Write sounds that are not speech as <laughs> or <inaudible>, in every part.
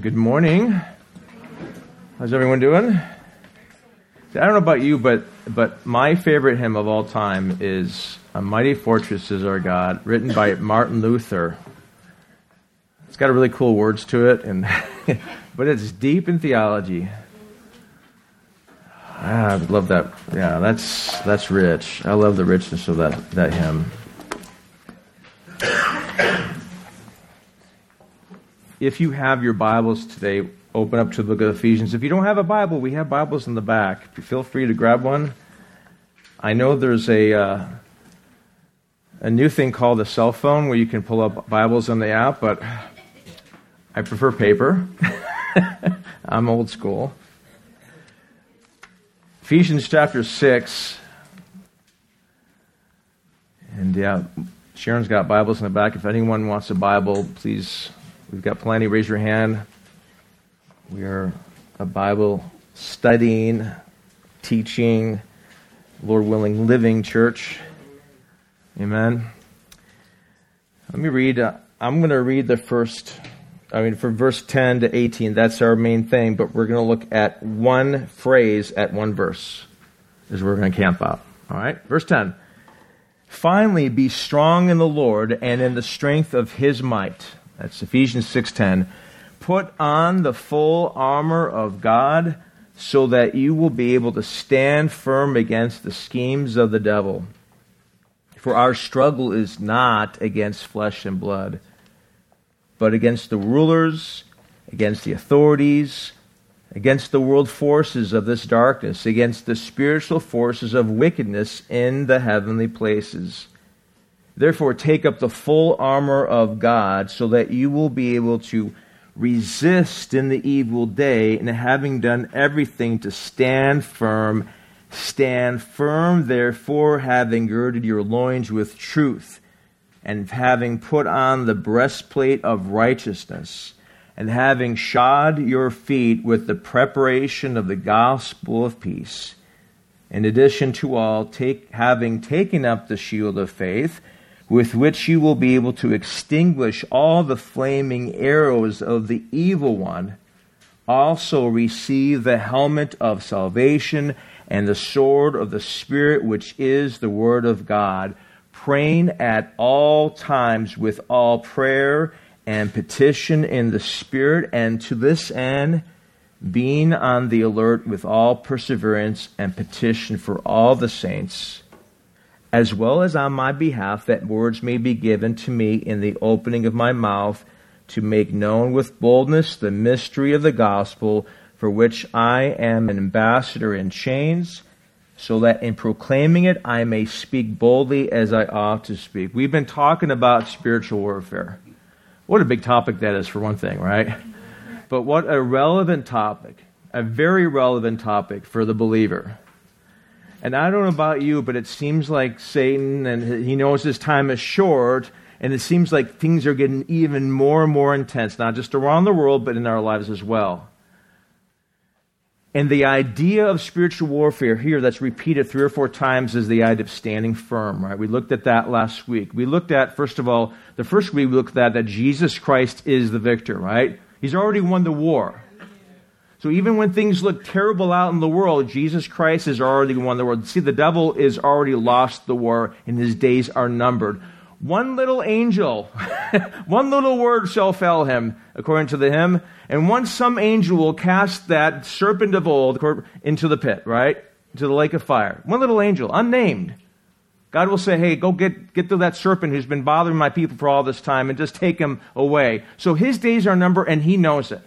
Good morning. How's everyone doing? I don't know about you, but but my favorite hymn of all time is "A Mighty Fortress Is Our God," written by <laughs> Martin Luther. It's got a really cool words to it, and <laughs> but it's deep in theology. Ah, I love that. Yeah, that's that's rich. I love the richness of that that hymn. If you have your Bibles today, open up to the book of Ephesians. If you don't have a Bible, we have Bibles in the back. Feel free to grab one. I know there's a uh, a new thing called a cell phone where you can pull up Bibles on the app, but I prefer paper. <laughs> I'm old school. Ephesians chapter 6. And yeah, Sharon's got Bibles in the back. If anyone wants a Bible, please We've got plenty. Raise your hand. We are a Bible studying, teaching, Lord willing, living church. Amen. Let me read. Uh, I'm going to read the first, I mean, from verse 10 to 18. That's our main thing, but we're going to look at one phrase at one verse, is where we're going to camp out. All right? Verse 10. Finally, be strong in the Lord and in the strength of his might. That's Ephesians 6:10. Put on the full armor of God so that you will be able to stand firm against the schemes of the devil. For our struggle is not against flesh and blood, but against the rulers, against the authorities, against the world forces of this darkness, against the spiritual forces of wickedness in the heavenly places. Therefore, take up the full armor of God so that you will be able to resist in the evil day, and having done everything to stand firm, stand firm, therefore, having girded your loins with truth, and having put on the breastplate of righteousness, and having shod your feet with the preparation of the gospel of peace. In addition to all, take, having taken up the shield of faith, with which you will be able to extinguish all the flaming arrows of the evil one. Also receive the helmet of salvation and the sword of the Spirit, which is the Word of God, praying at all times with all prayer and petition in the Spirit, and to this end, being on the alert with all perseverance and petition for all the saints as well as on my behalf, that words may be given to me in the opening of my mouth to make known with boldness the mystery of the gospel, for which I am an ambassador in chains, so that in proclaiming it I may speak boldly as I ought to speak. We've been talking about spiritual warfare. What a big topic that is, for one thing, right? But what a relevant topic, a very relevant topic for the believer. And I don't know about you, but it seems like Satan, and he knows his time is short, and it seems like things are getting even more and more intense, not just around the world, but in our lives as well. And the idea of spiritual warfare here that's repeated three or four times is the idea of standing firm, right? We looked at that last week. We looked at, first of all, the first week we looked at that Jesus Christ is the victor, right? He's already won the war. So even when things look terrible out in the world, Jesus Christ has already won the world. See, the devil is already lost the war, and his days are numbered. One little angel, <laughs> one little word shall fell him, according to the hymn, and once some angel will cast that serpent of old into the pit, right? Into the lake of fire. One little angel, unnamed. God will say, hey, go get, get to that serpent who's been bothering my people for all this time and just take him away. So his days are numbered, and he knows it.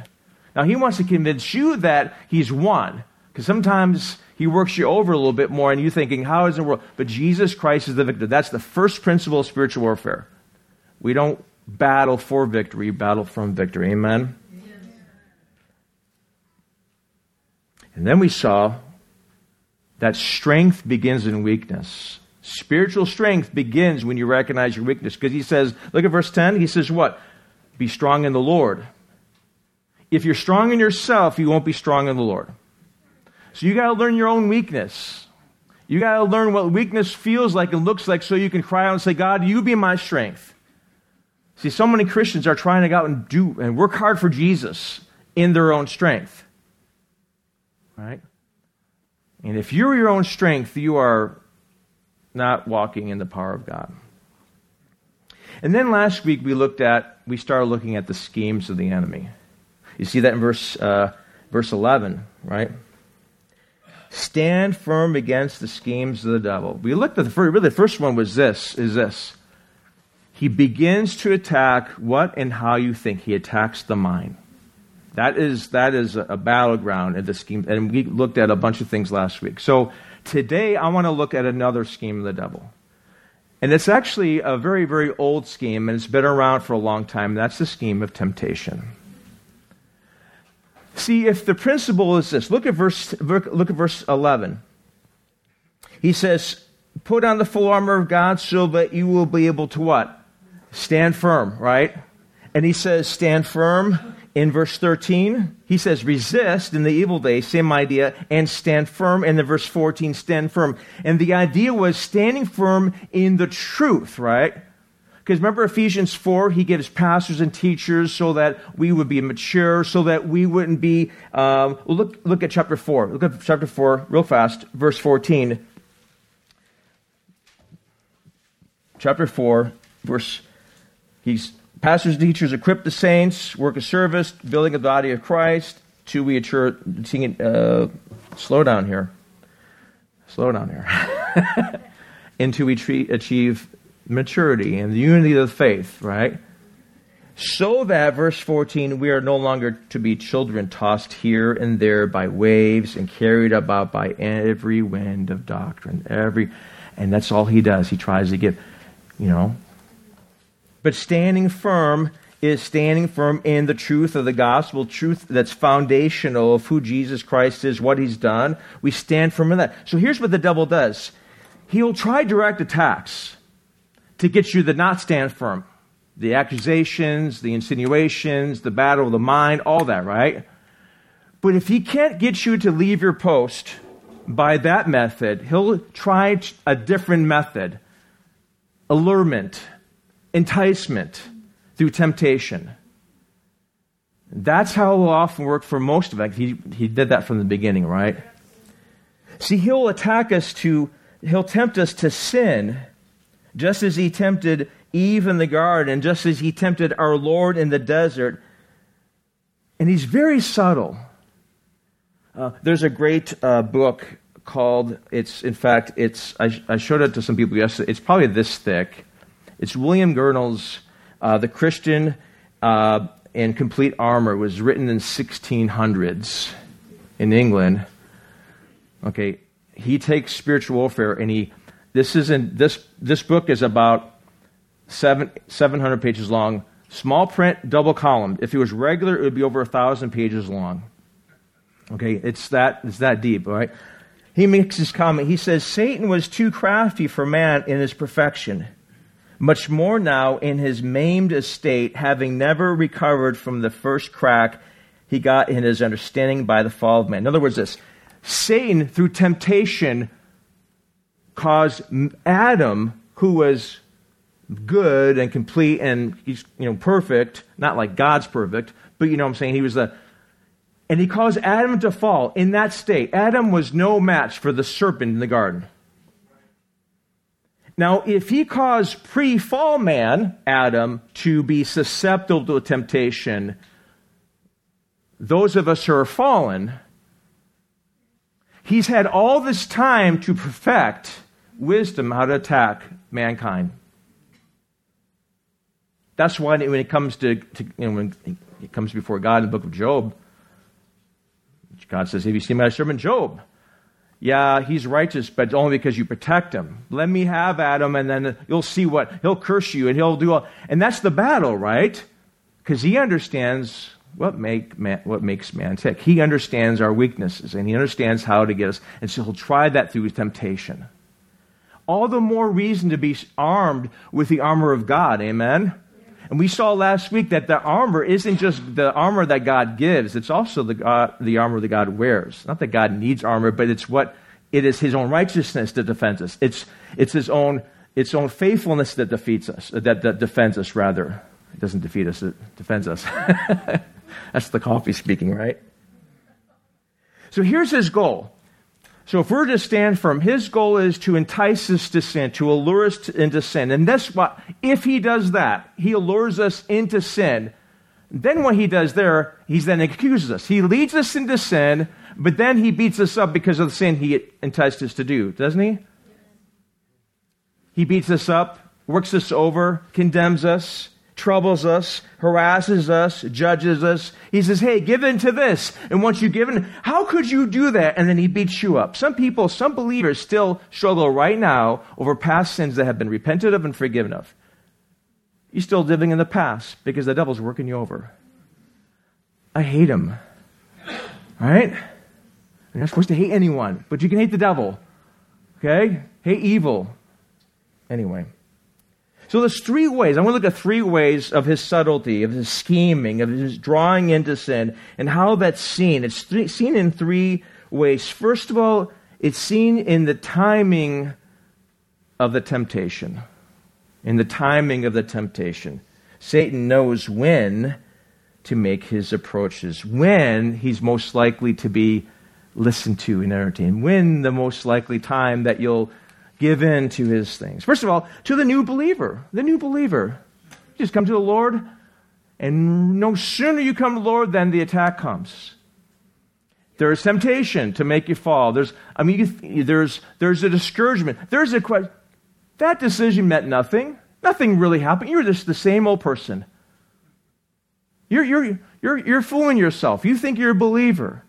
Now, he wants to convince you that he's won. Because sometimes he works you over a little bit more and you're thinking, how is the world? But Jesus Christ is the victor. That's the first principle of spiritual warfare. We don't battle for victory, battle from victory. Amen? And then we saw that strength begins in weakness. Spiritual strength begins when you recognize your weakness. Because he says, look at verse 10. He says, what? Be strong in the Lord. If you're strong in yourself, you won't be strong in the Lord. So you got to learn your own weakness. You got to learn what weakness feels like and looks like so you can cry out and say, God, you be my strength. See, so many Christians are trying to go out and do and work hard for Jesus. in their own strength. Right? And if you're your own strength, you are not walking in the power of God. And then last week we looked at, we started looking at the schemes of the enemy. You see that in verse, uh, verse 11, right? Stand firm against the schemes of the devil. We looked at the first, really the first one was this, is this. He begins to attack what and how you think. He attacks the mind. That is, that is a battleground in the scheme. And we looked at a bunch of things last week. So today I want to look at another scheme of the devil. And it's actually a very, very old scheme, and it's been around for a long time. That's the scheme of temptation. See, if the principle is this, look at verse, look at verse 11. He says, Put on the full armor of God so that you will be able to what? Stand firm, right? And he says, Stand firm in verse 13, he says, resist in the evil day, same idea, and stand firm. And then verse 14, stand firm. And the idea was standing firm in the truth, right? Because remember Ephesians 4, he gives pastors and teachers so that we would be mature, so that we wouldn't be. Um, look, look at chapter 4. Look at chapter 4 real fast, verse 14. Chapter 4, verse. He's Pastors and teachers equip the saints, work of service, building the body of Christ, to we assure, uh, slow down here. Slow down here. <laughs> Until we tre- achieve maturity and the unity of the faith, right? So that, verse 14, we are no longer to be children tossed here and there by waves and carried about by every wind of doctrine. Every, and that's all he does. He tries to give, you know, but standing firm is standing firm in the truth of the gospel, truth that's foundational of who Jesus Christ is, what he's done. We stand firm in that. So here's what the devil does he'll try direct attacks to get you to not stand firm. The accusations, the insinuations, the battle of the mind, all that, right? But if he can't get you to leave your post by that method, he'll try a different method allurement enticement, through temptation. That's how it will often work for most of us. He, he did that from the beginning, right? See, he'll attack us to, he'll tempt us to sin, just as he tempted Eve in the garden, just as he tempted our Lord in the desert. And he's very subtle. Uh, there's a great uh, book called, it's, in fact, it's, I, I showed it to some people yesterday. It's probably this thick. It's William Gurnall's uh, The Christian uh, in Complete Armor. It was written in 1600s in England. Okay, he takes spiritual warfare and he. This isn't this. This book is about seven 700 pages long. Small print, double column. If it was regular, it would be over a thousand pages long. Okay, it's that it's that deep, all right? He makes his comment. He says Satan was too crafty for man in his perfection. Much more now in his maimed estate, having never recovered from the first crack he got in his understanding by the fall of man. In other words, this Satan, through temptation, caused Adam, who was good and complete and he's you know perfect, not like God's perfect, but you know what I'm saying, he was the and he caused Adam to fall in that state. Adam was no match for the serpent in the garden. Now, if he caused pre fall man, Adam, to be susceptible to temptation, those of us who are fallen, he's had all this time to perfect wisdom how to attack mankind. That's why when it comes to, to you know, when it comes before God in the book of Job, God says, Have you seen my servant Job? Yeah, he's righteous, but only because you protect him. Let me have Adam, and then you'll see what he'll curse you, and he'll do all. And that's the battle, right? Because he understands what make man, what makes man tick. He understands our weaknesses, and he understands how to get us. And so he'll try that through temptation. All the more reason to be armed with the armor of God. Amen. And we saw last week that the armor isn't just the armor that God gives, it's also the, God, the armor that God wears. Not that God needs armor, but it's what it is his own righteousness that defends us. It's, it's his own, its own faithfulness that defeats us, uh, that, that defends us, rather. It doesn't defeat us, it defends us. <laughs> That's the coffee speaking, right? So here's his goal. So if we're to stand firm, his goal is to entice us to sin, to allure us into sin. And that's what, if he does that, he allures us into sin. Then what he does there, he then accuses us. He leads us into sin, but then he beats us up because of the sin he enticed us to do, doesn't he? He beats us up, works us over, condemns us, troubles us, harasses us, judges us. He says, Hey, give in to this. And once you give in, how could you do that? And then he beats you up. Some people, some believers still struggle right now over past sins that have been repented of and forgiven of. You're still living in the past because the devil's working you over. I hate him. All right? You're not supposed to hate anyone, but you can hate the devil. Okay? Hate evil. Anyway. So there's three ways. I want to look at three ways of his subtlety, of his scheming, of his drawing into sin, and how that's seen. It's th- seen in three ways. First of all, it's seen in the timing of the temptation. In the timing of the temptation. Satan knows when to make his approaches, when he's most likely to be listened to and entertained, when the most likely time that you'll give in to his things. First of all, to the new believer. The new believer. You just come to the Lord, and no sooner you come to the Lord than the attack comes. There is temptation to make you fall. There's, I mean, you, there's, there's a discouragement. There's a question. That decision meant nothing. Nothing really happened. You're just the same old person. You're, you're, you're, you're fooling yourself. You think you're a believer.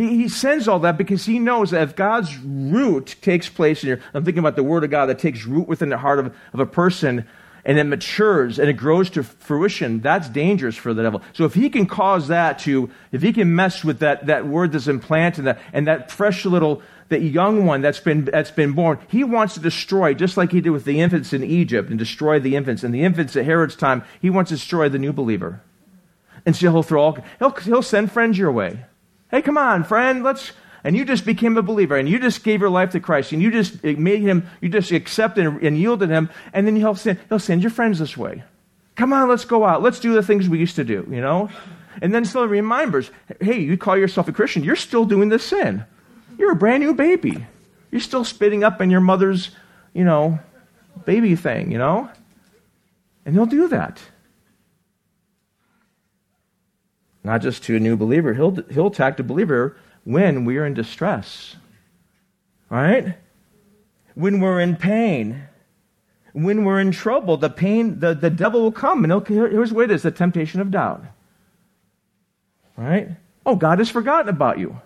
He, he sends all that because he knows that if God's root takes place in your, I'm thinking about the Word of God that takes root within the heart of, of a person and it matures and it grows to fruition, that's dangerous for the devil. So if he can cause that to, if he can mess with that, that word that's implanted that, and that fresh little, that young one that's been, that's been born, he wants to destroy, just like he did with the infants in Egypt and destroy the infants. And the infants at Herod's time, he wants to destroy the new believer. And so he'll throw all, he'll, he'll send friends your way. Hey, come on, friend, let's. And you just became a believer, and you just gave your life to Christ, and you just made him, you just accepted and yielded him, and then he'll send, he'll send your friends this way. Come on, let's go out. Let's do the things we used to do, you know? And then still reminders hey, you call yourself a Christian, you're still doing the sin. You're a brand new baby. You're still spitting up in your mother's, you know, baby thing, you know? And he'll do that not just to a new believer. He'll, he'll attack the believer when we are in distress. Right? When we're in pain. When we're in trouble, the pain, the, the devil will come and here's what it is the temptation of doubt. Right? Oh, God has forgotten about you.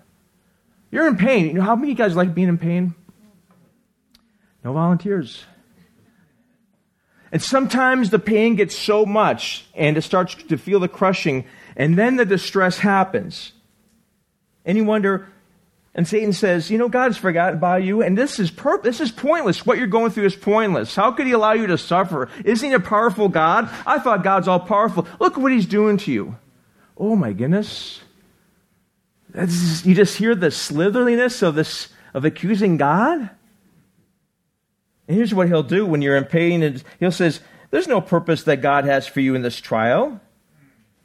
You're in pain. You know how many of you guys like being in pain? No volunteers. And sometimes the pain gets so much and it starts to feel the crushing and then the distress happens. And you wonder, and Satan says, you know, God's forgotten about you, and this is pur- this is pointless. What you're going through is pointless. How could he allow you to suffer? Isn't he a powerful God? I thought God's all powerful. Look what he's doing to you. Oh my goodness. Just, you just hear the slitherliness of this of accusing God. And here's what he'll do when you're in pain. And he'll says, There's no purpose that God has for you in this trial.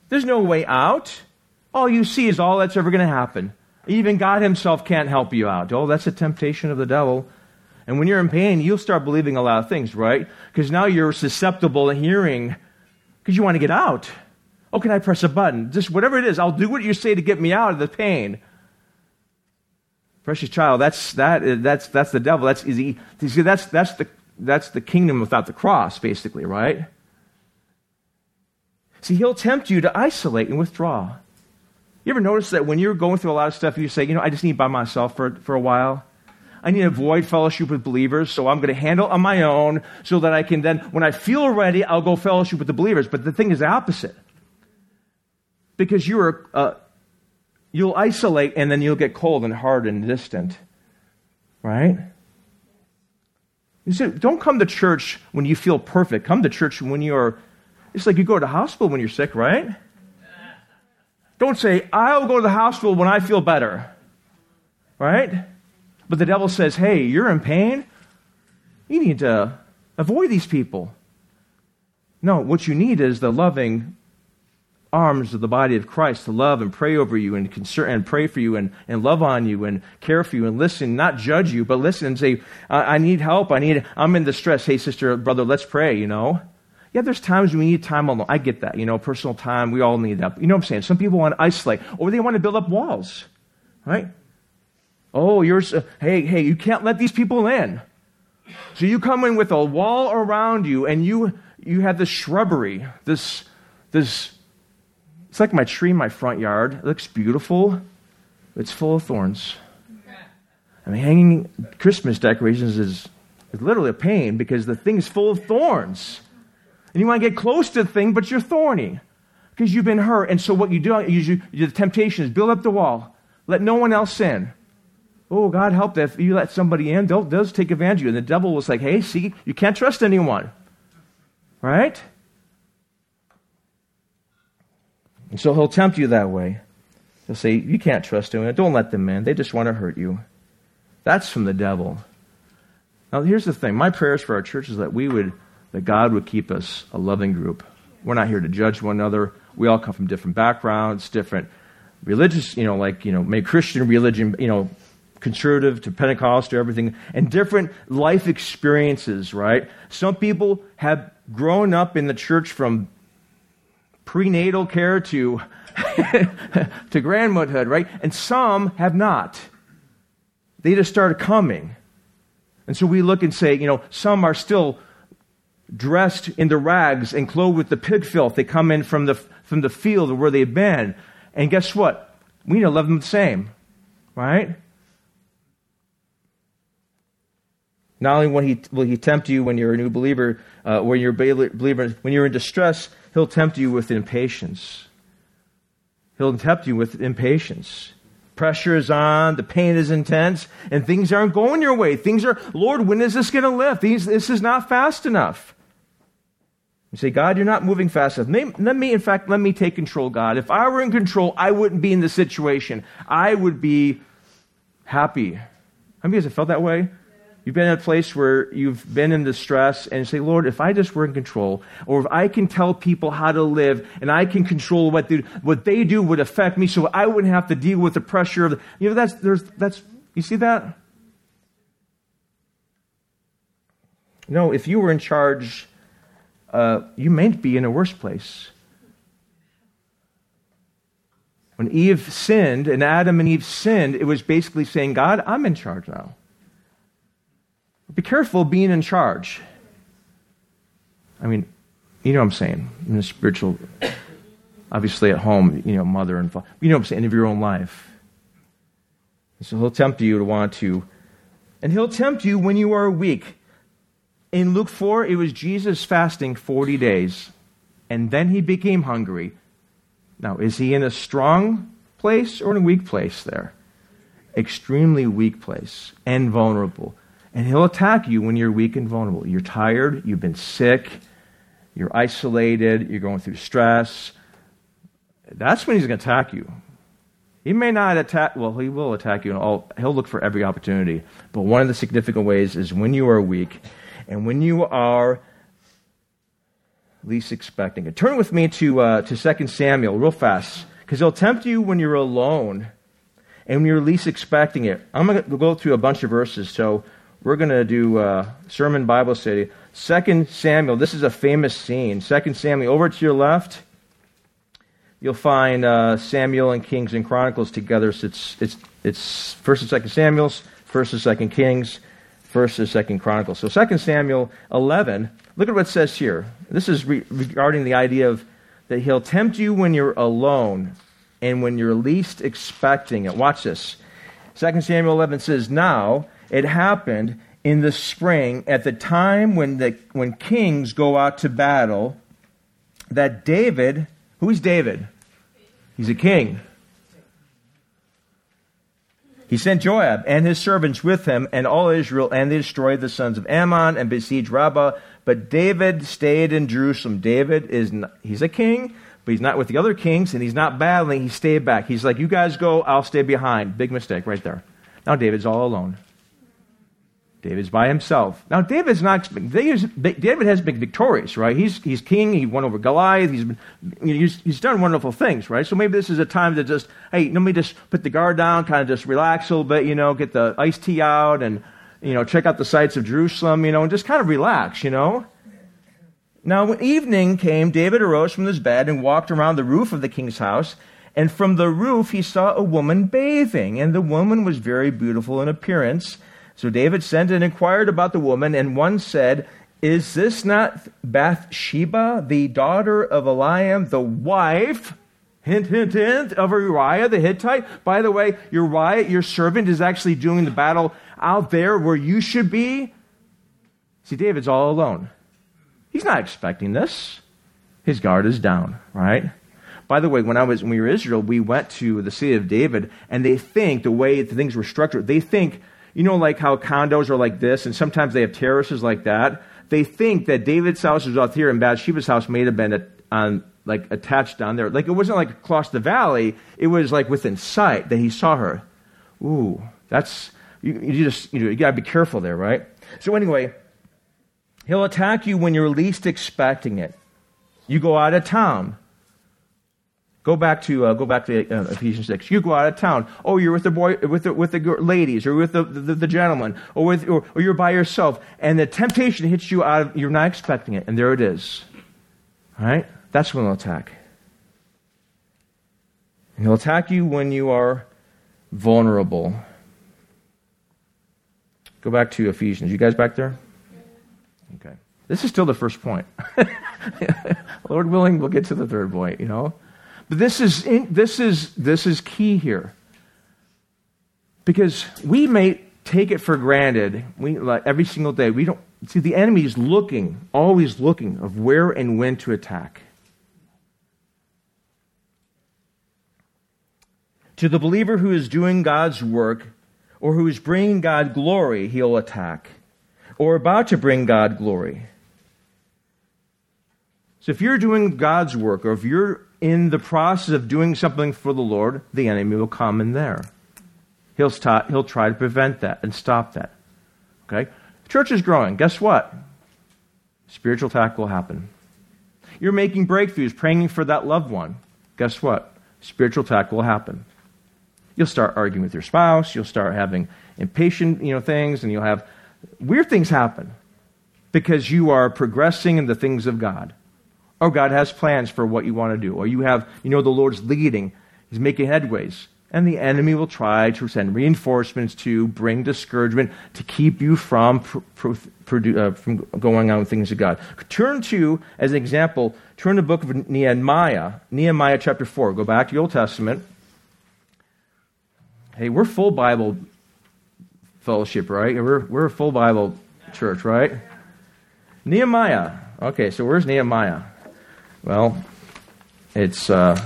There's no way out. All you see is all that's ever going to happen. Even God Himself can't help you out. Oh, that's a temptation of the devil. And when you're in pain, you'll start believing a lot of things, right? Because now you're susceptible to hearing because you want to get out. Oh, can I press a button? Just whatever it is, I'll do what you say to get me out of the pain. Precious child, that's that that's that's the devil. That's easy. See, that's that's the that's the kingdom without the cross, basically, right? See, he'll tempt you to isolate and withdraw. You ever notice that when you're going through a lot of stuff, you say, you know, I just need by myself for, for a while? I need to avoid fellowship with believers, so I'm going to handle on my own so that I can then, when I feel ready, I'll go fellowship with the believers. But the thing is the opposite. Because you're, uh, you'll isolate and then you'll get cold and hard and distant. Right? You say, don't come to church when you feel perfect. Come to church when you're it's like you go to the hospital when you're sick, right? Don't say, I'll go to the hospital when I feel better. Right? But the devil says, hey, you're in pain. You need to avoid these people. No, what you need is the loving arms of the body of Christ to love and pray over you and concern and pray for you and, and love on you and care for you and listen, not judge you, but listen and say, I, I need help. I need, I'm in distress. Hey, sister, brother, let's pray, you know? Yeah, there's times we need time alone. I get that, you know, personal time. We all need that. You know what I'm saying? Some people want to isolate or they want to build up walls, right? Oh, you're, uh, hey, hey, you can't let these people in. So you come in with a wall around you and you, you have this shrubbery, this, this it's like my tree in my front yard. It looks beautiful. It's full of thorns. I mean, hanging Christmas decorations is, is literally a pain because the thing is full of thorns. And you want to get close to the thing, but you're thorny because you've been hurt. And so what you do, you, you, the temptation is build up the wall. Let no one else in. Oh, God help that if you let somebody in, they'll, they'll take advantage of you. And the devil was like, hey, see, you can't trust anyone. Right? And so he'll tempt you that way. He'll say, You can't trust anyone. Don't let them in. They just want to hurt you. That's from the devil. Now, here's the thing my prayers for our church is that we would, that God would keep us a loving group. We're not here to judge one another. We all come from different backgrounds, different religious, you know, like, you know, maybe Christian religion, you know, conservative to Pentecost to everything, and different life experiences, right? Some people have grown up in the church from prenatal care to, <laughs> to grandmotherhood, right? And some have not. They just started coming. And so we look and say, you know, some are still dressed in the rags and clothed with the pig filth. They come in from the, from the field where they've been. And guess what? We need to love them the same, right? Not only will he, will he tempt you when you're a new believer, uh, when you're a believer, when you're in distress, He'll tempt you with impatience. He'll tempt you with impatience. Pressure is on, the pain is intense, and things aren't going your way. Things are, Lord, when is this going to lift? These, this is not fast enough. You say, God, you're not moving fast enough. Let me, in fact, let me take control, God. If I were in control, I wouldn't be in this situation. I would be happy. How many of you have felt that way? You've been in a place where you've been in distress and say, Lord, if I just were in control, or if I can tell people how to live and I can control what they, what they do would affect me so I wouldn't have to deal with the pressure of, the, you know, that's, there's, that's, you see that? No, if you were in charge, uh, you may be in a worse place. When Eve sinned and Adam and Eve sinned, it was basically saying, God, I'm in charge now. Be careful being in charge. I mean, you know what I'm saying? In the spiritual, obviously at home, you know, mother and father, you know what I'm saying, of your own life. So he'll tempt you to want to, and he'll tempt you when you are weak. In Luke 4, it was Jesus fasting 40 days, and then he became hungry. Now, is he in a strong place or in a weak place there? Extremely weak place and vulnerable. And he'll attack you when you're weak and vulnerable. You're tired, you've been sick, you're isolated, you're going through stress. That's when he's going to attack you. He may not attack, well, he will attack you, and all, he'll look for every opportunity. But one of the significant ways is when you are weak and when you are least expecting it. Turn with me to, uh, to 2 Samuel real fast, because he'll tempt you when you're alone and when you're least expecting it. I'm going to go through a bunch of verses, so we're going to do a sermon Bible study. Second Samuel, this is a famous scene. Second Samuel, over to your left, you'll find uh, Samuel and Kings and Chronicles together. So it's, it's, it's First and Second Samuel's, First and Second Kings, First and Second Chronicles. So Second Samuel 11, look at what it says here. This is re- regarding the idea of that he'll tempt you when you're alone and when you're least expecting it. Watch this. Second Samuel 11 says, Now it happened in the spring at the time when, the, when kings go out to battle that David, who is David? He's a king. He sent Joab and his servants with him and all Israel, and they destroyed the sons of Ammon and besieged Rabbah. But David stayed in Jerusalem. David is not, he's a king, but he's not with the other kings, and he's not battling. He stayed back. He's like, "You guys go, I'll stay behind." Big mistake right there. Now David's all alone. David's by himself. Now, David's not. David has been victorious, right? He's, he's king. He won over Goliath. He's, been, he's, he's done wonderful things, right? So maybe this is a time to just, hey, let me just put the guard down, kind of just relax a little bit, you know, get the iced tea out and, you know, check out the sights of Jerusalem, you know, and just kind of relax, you know? Now, when evening came, David arose from his bed and walked around the roof of the king's house. And from the roof he saw a woman bathing, and the woman was very beautiful in appearance so David sent and inquired about the woman, and one said, Is this not Bathsheba, the daughter of Eliam, the wife? Hint, hint, hint, of Uriah the Hittite. By the way, Uriah, your servant, is actually doing the battle out there where you should be. See, David's all alone. He's not expecting this. His guard is down, right? By the way, when I was when we were Israel, we went to the city of David, and they think the way things were structured, they think you know, like how condos are like this, and sometimes they have terraces like that. They think that David's house was out here, and Bathsheba's house may have been uh, on like attached down there. Like it wasn't like across the valley; it was like within sight that he saw her. Ooh, that's you, you just you, know, you got to be careful there, right? So anyway, he'll attack you when you're least expecting it. You go out of town. Go back to uh, go back to uh, Ephesians six. You go out of town. Oh, you're with the boy, with the, with the ladies, or with the, the, the gentleman, or with or, or, you're by yourself, and the temptation hits you out of you're not expecting it, and there it is. All right, that's when he'll attack. And he'll attack you when you are vulnerable. Go back to Ephesians. You guys back there? Okay. This is still the first point. <laughs> Lord willing, we'll get to the third point. You know. But this is, this is, this is key here. Because we may take it for granted we, like, every single day. We don't see the enemy is looking, always looking of where and when to attack. To the believer who is doing God's work or who is bringing God glory, he'll attack. Or about to bring God glory. So if you're doing God's work or if you're in the process of doing something for the Lord, the enemy will come in there. He'll, stop, he'll try to prevent that and stop that. Okay? The church is growing. Guess what? Spiritual attack will happen. You're making breakthroughs, praying for that loved one. Guess what? Spiritual attack will happen. You'll start arguing with your spouse. You'll start having impatient, you know, things, and you'll have weird things happen because you are progressing in the things of God or God has plans for what you want to do, or you have, you know, the Lord's leading, He's making headways. And the enemy will try to send reinforcements to bring discouragement to keep you from, uh, from going on with things of God. Turn to, as an example, turn to the book of Nehemiah, Nehemiah chapter 4. Go back to the Old Testament. Hey, we're full Bible fellowship, right? We're, we're a full Bible church, right? Nehemiah. Okay, so where's Nehemiah? Well, it's uh,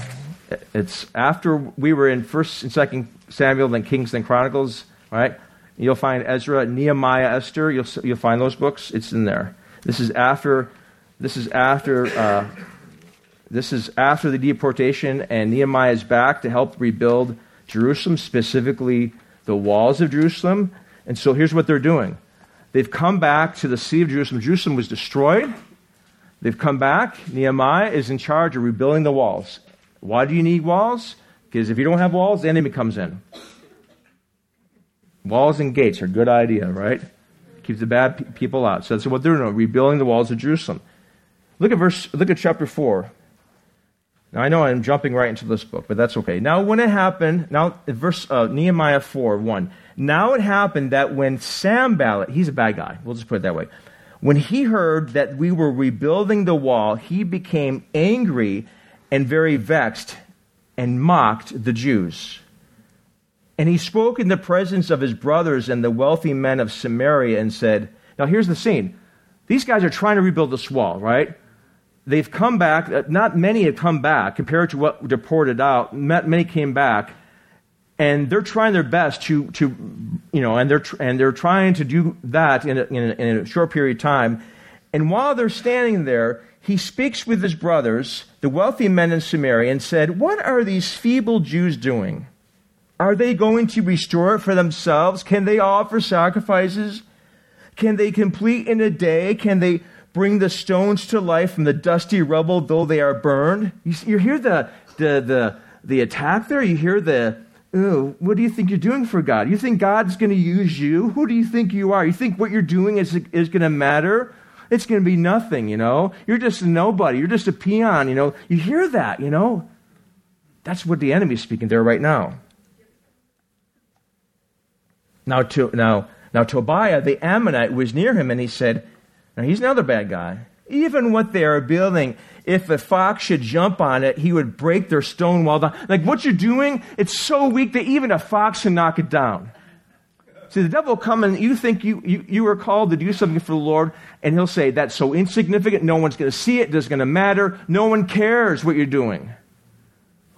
it's after we were in First and Second Samuel, then Kings, then Chronicles, right? You'll find Ezra, Nehemiah, Esther. You'll you'll find those books. It's in there. This is after. This is after. Uh, this is after the deportation, and Nehemiah is back to help rebuild Jerusalem, specifically the walls of Jerusalem. And so here's what they're doing. They've come back to the city of Jerusalem. Jerusalem was destroyed. They've come back. Nehemiah is in charge of rebuilding the walls. Why do you need walls? Because if you don't have walls, the enemy comes in. Walls and gates are a good idea, right? Keeps the bad pe- people out. So that's what they're doing, rebuilding the walls of Jerusalem. Look at verse. Look at chapter four. Now I know I'm jumping right into this book, but that's okay. Now when it happened, now verse uh, Nehemiah four one. Now it happened that when Sanballat, he's a bad guy. We'll just put it that way. When he heard that we were rebuilding the wall, he became angry and very vexed and mocked the Jews. And he spoke in the presence of his brothers and the wealthy men of Samaria and said, Now here's the scene. These guys are trying to rebuild this wall, right? They've come back. Not many have come back compared to what deported out. Many came back and they're trying their best to, to you know, and they're, and they're trying to do that in a, in, a, in a short period of time. And while they're standing there, he speaks with his brothers, the wealthy men in Samaria, and said, What are these feeble Jews doing? Are they going to restore it for themselves? Can they offer sacrifices? Can they complete in a day? Can they bring the stones to life from the dusty rubble, though they are burned? You, you hear the, the, the, the attack there? You hear the, oh, what do you think you're doing for God? You think God's going to use you? Who do you think you are? You think what you're doing is, is going to matter? It's going to be nothing, you know? You're just a nobody. You're just a peon, you know? You hear that, you know? That's what the enemy's speaking there right now. Now, to, now, now Tobiah, the Ammonite, was near him, and he said, Now he's another bad guy. Even what they are building, if a fox should jump on it, he would break their stone wall down. Like what you're doing, it's so weak that even a fox can knock it down. See, the devil will come and you think you, you, you are called to do something for the Lord, and he'll say, That's so insignificant, no one's going to see it, it's going to matter, no one cares what you're doing.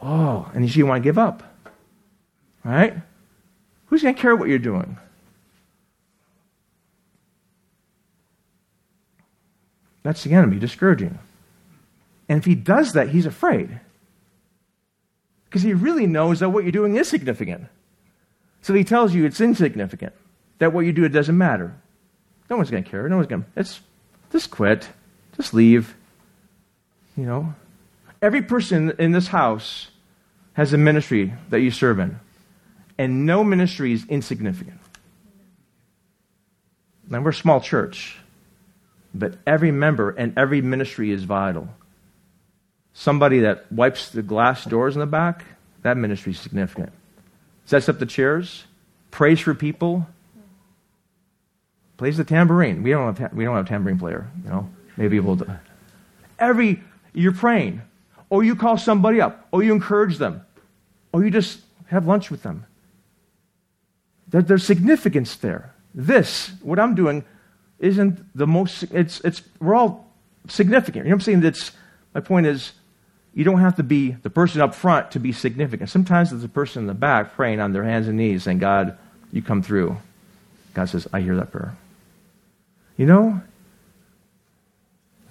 Oh, and you want to give up. Right? Who's going to care what you're doing? That's the enemy, discouraging. And if he does that, he's afraid. Because he really knows that what you're doing is significant. So he tells you it's insignificant, that what you do, it doesn't matter. No one's going to care. No one's going to. It's just quit. Just leave. You know? Every person in this house has a ministry that you serve in, and no ministry is insignificant. Now, we're a small church, but every member and every ministry is vital. Somebody that wipes the glass doors in the back, that ministry is significant. Sets up the chairs, prays for people, plays the tambourine. We don't have, we don't have a tambourine player, you know. Maybe we'll do. Every, you're praying, or you call somebody up, or you encourage them, or you just have lunch with them. There, there's significance there. This, what I'm doing, isn't the most, it's, it's, we're all significant. You know what I'm saying? That's, my point is, you don't have to be the person up front to be significant. Sometimes it's the person in the back praying on their hands and knees saying, God, you come through. God says, I hear that prayer. You know?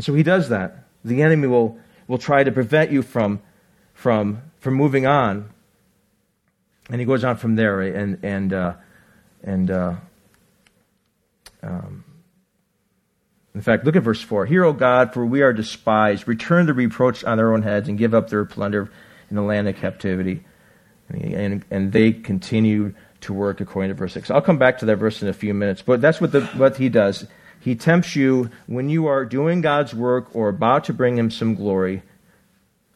So he does that. The enemy will, will try to prevent you from, from, from moving on. And he goes on from there. And, and, uh, and uh, um, in fact, look at verse 4. Hear, O God, for we are despised. Return the reproach on their own heads and give up their plunder in the land of captivity. And, and they continue to work according to verse 6. I'll come back to that verse in a few minutes, but that's what, the, what he does. He tempts you when you are doing God's work or about to bring him some glory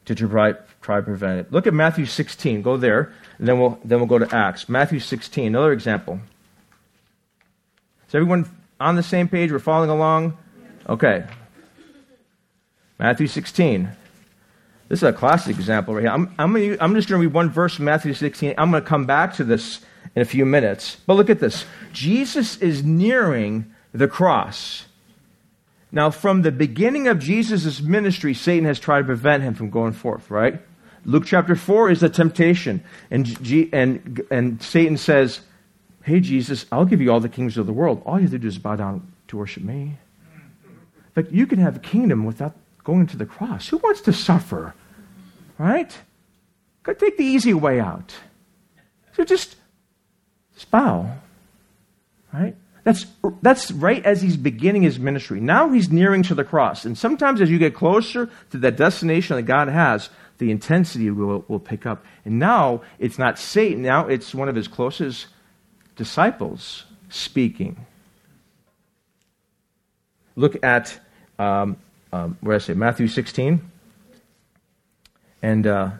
to try, try prevent it. Look at Matthew 16. Go there, and then we'll, then we'll go to Acts. Matthew 16, another example. Is everyone on the same page? We're following along? Okay. Matthew 16. This is a classic example right here. I'm, I'm, gonna, I'm just going to read one verse from Matthew 16. I'm going to come back to this in a few minutes. But look at this. Jesus is nearing the cross. Now, from the beginning of Jesus' ministry, Satan has tried to prevent him from going forth, right? Luke chapter 4 is a temptation. And, G, and, and Satan says, Hey, Jesus, I'll give you all the kings of the world. All you have to do is bow down to worship me. But you can have a kingdom without going to the cross. Who wants to suffer? Right? Go take the easy way out. So just, just bow. Right? That's, that's right as he's beginning his ministry. Now he's nearing to the cross. And sometimes as you get closer to that destination that God has, the intensity will, will pick up. And now it's not Satan, now it's one of his closest disciples speaking. Look at um, um, where I say Matthew 16, and uh,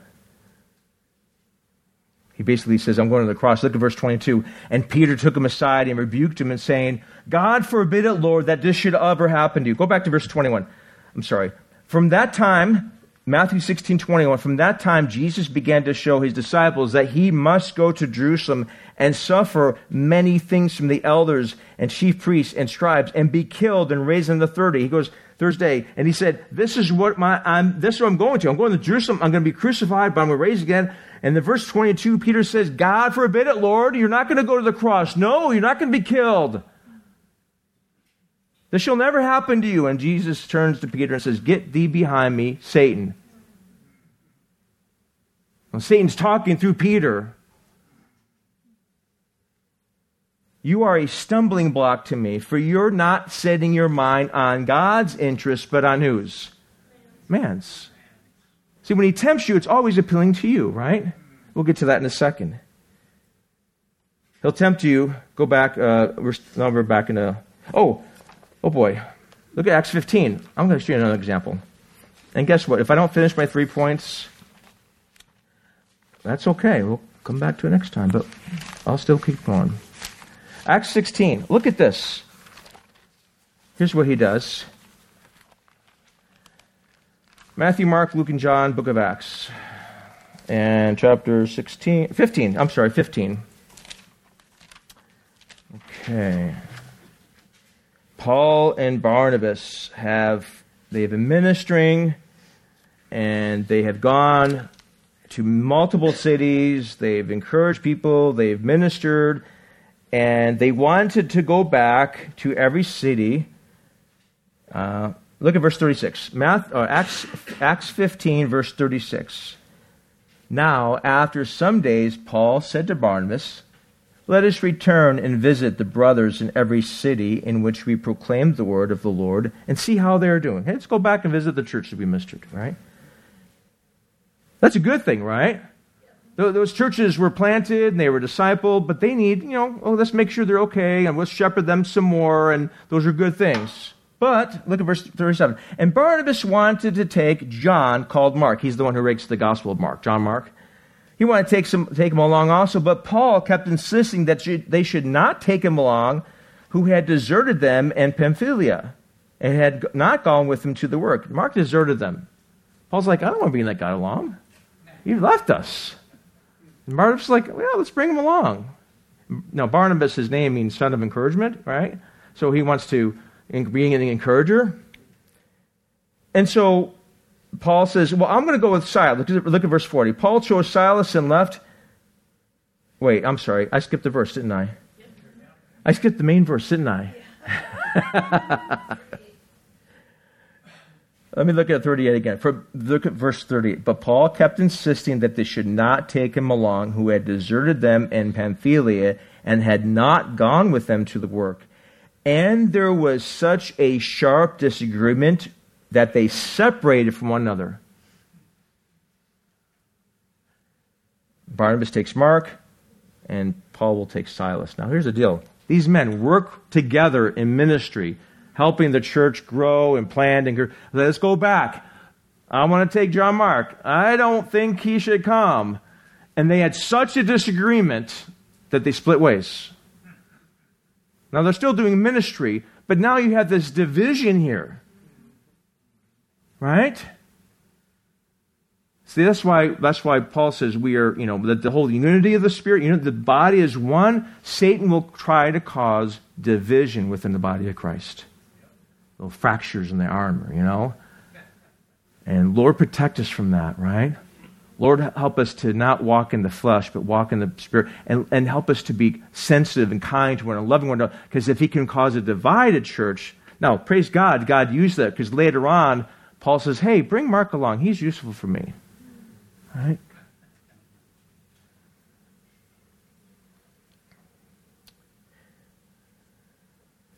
he basically says, "I'm going to the cross." Look at verse 22. And Peter took him aside and rebuked him, and saying, "God forbid it, Lord, that this should ever happen to you." Go back to verse 21. I'm sorry. From that time, Matthew 16, 21, from that time, Jesus began to show his disciples that he must go to Jerusalem and suffer many things from the elders and chief priests and scribes and be killed and raised in the 30. He goes, Thursday, and he said, This is what my I'm this is what I'm going to. I'm going to Jerusalem, I'm going to be crucified, but I'm going to raise again. And in verse 22, Peter says, God forbid it, Lord, you're not going to go to the cross. No, you're not going to be killed. This shall never happen to you. And Jesus turns to Peter and says, Get thee behind me, Satan. Well, Satan's talking through Peter. You are a stumbling block to me, for you're not setting your mind on God's interest, but on whose? Man's. See, when he tempts you, it's always appealing to you, right? We'll get to that in a second. He'll tempt you. Go back. Uh, we're, now we're back in a. Oh, oh boy. Look at Acts 15. I'm going to show you another example. And guess what? If I don't finish my three points, that's okay. We'll come back to it next time, but I'll still keep going. Acts 16. Look at this. Here's what he does Matthew, Mark, Luke, and John, book of Acts. And chapter 16, 15. I'm sorry, 15. Okay. Paul and Barnabas have they've been ministering and they have gone to multiple cities, they've encouraged people, they've ministered, and they wanted to go back to every city. Uh, look at verse 36. Math, uh, Acts, Acts 15, verse 36. Now, after some days, Paul said to Barnabas, let us return and visit the brothers in every city in which we proclaimed the word of the Lord and see how they're doing. Hey, let's go back and visit the church that we ministered, right? That's a good thing, right? Those churches were planted and they were discipled, but they need, you know, oh, let's make sure they're okay and let's shepherd them some more, and those are good things. But look at verse 37. And Barnabas wanted to take John, called Mark. He's the one who writes the Gospel of Mark, John Mark. He wanted to take, some, take him along also, but Paul kept insisting that they should not take him along who had deserted them in Pamphylia and had not gone with them to the work. Mark deserted them. Paul's like, I don't want to bring that guy along. He left us. And Barnabas like, well, let's bring him along. Now, Barnabas, his name means son of encouragement, right? So he wants to be an encourager. And so Paul says, Well, I'm going to go with Silas. Look at, look at verse 40. Paul chose Silas and left. Wait, I'm sorry. I skipped the verse, didn't I? I skipped the main verse, didn't I? <laughs> Let me look at 38 again. For, look at verse 38. But Paul kept insisting that they should not take him along who had deserted them in Pamphylia and had not gone with them to the work. And there was such a sharp disagreement that they separated from one another. Barnabas takes Mark, and Paul will take Silas. Now, here's the deal these men work together in ministry, helping the church grow and plant. And let's go back. I want to take John Mark. I don't think he should come. And they had such a disagreement that they split ways. Now, they're still doing ministry, but now you have this division here. Right? See, that's why that's why Paul says we are, you know, the, the whole unity of the spirit, you know, the body is one. Satan will try to cause division within the body of Christ. Little fractures in the armor, you know. And Lord protect us from that, right? Lord, help us to not walk in the flesh, but walk in the spirit, and, and help us to be sensitive and kind to one another, loving one another. Because if He can cause a divided church, now praise God, God used that because later on Paul says, hey, bring Mark along. He's useful for me. Right?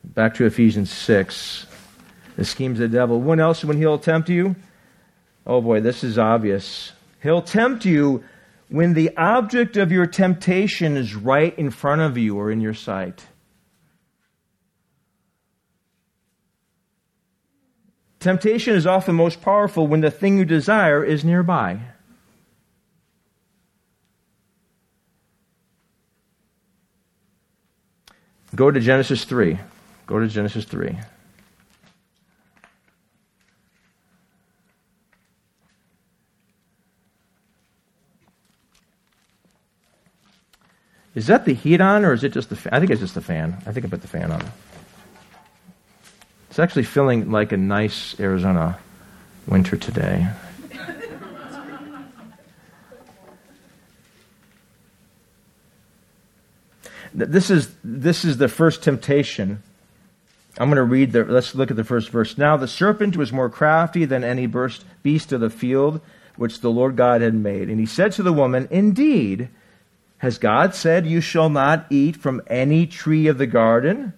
Back to Ephesians 6. The schemes of the devil. When else when he'll tempt you? Oh boy, this is obvious. He'll tempt you when the object of your temptation is right in front of you or in your sight. Temptation is often most powerful when the thing you desire is nearby. Go to Genesis 3. Go to Genesis 3. Is that the heat on, or is it just the fan? I think it's just the fan. I think I put the fan on. It's actually feeling like a nice Arizona winter today. this is this is the first temptation. I'm going to read the let's look at the first verse. Now the serpent was more crafty than any beast of the field which the Lord God had made, and he said to the woman, "Indeed, Has God said, You shall not eat from any tree of the garden?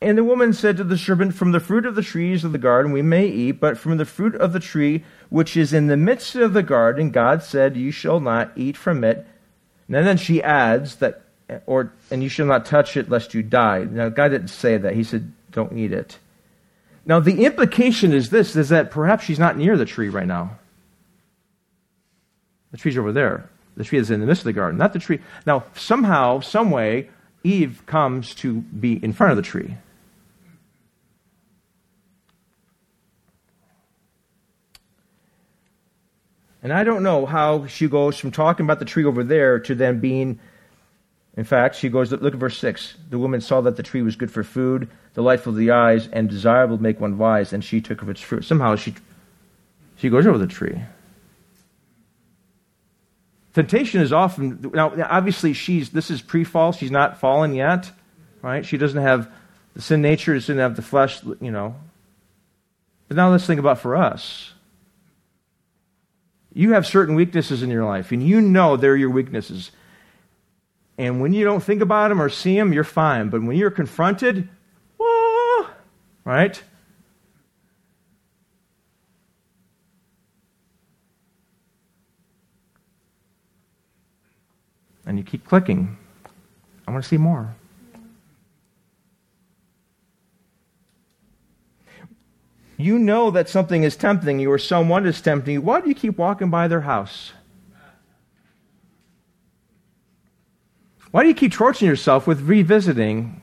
And the woman said to the serpent, From the fruit of the trees of the garden we may eat, but from the fruit of the tree which is in the midst of the garden, God said, You shall not eat from it. And then she adds that, or and you shall not touch it lest you die. Now God didn't say that. He said, Don't eat it. Now the implication is this: is that perhaps she's not near the tree right now. The tree's over there. The tree is in the midst of the garden, not the tree. Now somehow, some way, Eve comes to be in front of the tree. And I don't know how she goes from talking about the tree over there to then being, in fact, she goes, look at verse 6. The woman saw that the tree was good for food, delightful to the eyes, and desirable to make one wise, and she took of its fruit. Somehow she, she goes over the tree. Temptation is often, now obviously she's, this is pre-fall, she's not fallen yet, right? She doesn't have the sin nature, she doesn't have the flesh, you know. But now let's think about for us. You have certain weaknesses in your life, and you know they're your weaknesses. And when you don't think about them or see them, you're fine. But when you're confronted, whoa, right? And you keep clicking. I want to see more. you know that something is tempting you or someone is tempting you, why do you keep walking by their house? Why do you keep torturing yourself with revisiting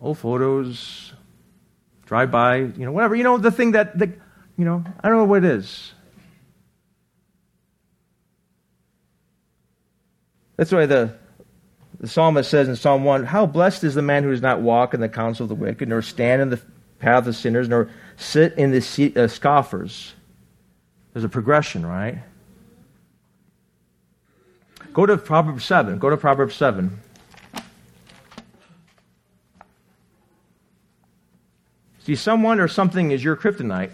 old photos, drive by, you know, whatever, you know, the thing that, the, you know, I don't know what it is. That's why the the psalmist says in Psalm 1 How blessed is the man who does not walk in the counsel of the wicked, nor stand in the path of sinners, nor sit in the seat of uh, scoffers. There's a progression, right? Go to Proverbs 7. Go to Proverbs 7. See, someone or something is your kryptonite.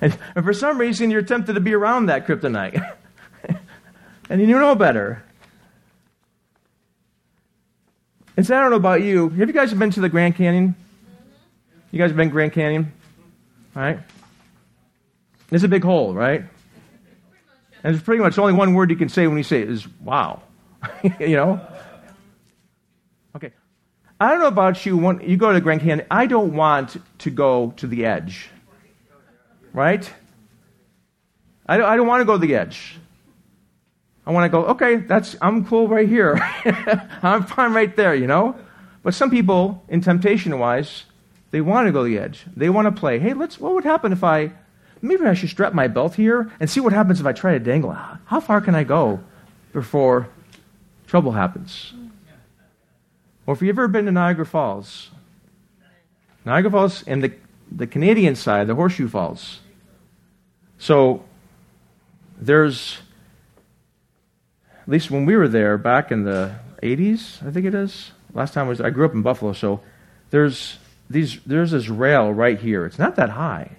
<laughs> and for some reason, you're tempted to be around that kryptonite. <laughs> and you know better. And so I don't know about you. Have you guys been to the Grand Canyon? Mm-hmm. You guys have been Grand Canyon? Right? It's a big hole, right? And it's pretty much only one word you can say when you say it is wow. <laughs> you know? Okay. I don't know about you. When you go to the Grand Canyon, I don't want to go to the edge. Right? I don't, I don't want to go to the edge. I want to go, okay, that's, I'm cool right here. <laughs> I'm fine right there, you know? But some people, in temptation wise, they want to go to the edge. They want to play. Hey, let's, what would happen if I, maybe I should strap my belt here and see what happens if I try to dangle. How far can I go before trouble happens? Or if you've ever been to Niagara Falls, Niagara Falls and the, the Canadian side, the Horseshoe Falls. So there's at least when we were there back in the 80s, I think it is. Last time I was, I grew up in Buffalo, so there's these, there's this rail right here. It's not that high,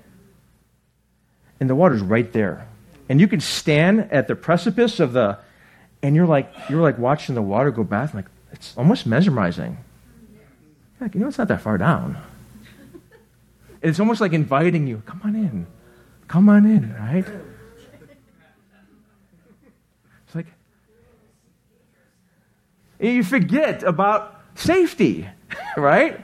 and the water's right there, and you can stand at the precipice of the, and you're like you're like watching the water go back, like it's almost mesmerizing. Like, you know, it's not that far down. It's almost like inviting you, come on in, come on in, right? You forget about safety, <laughs> right?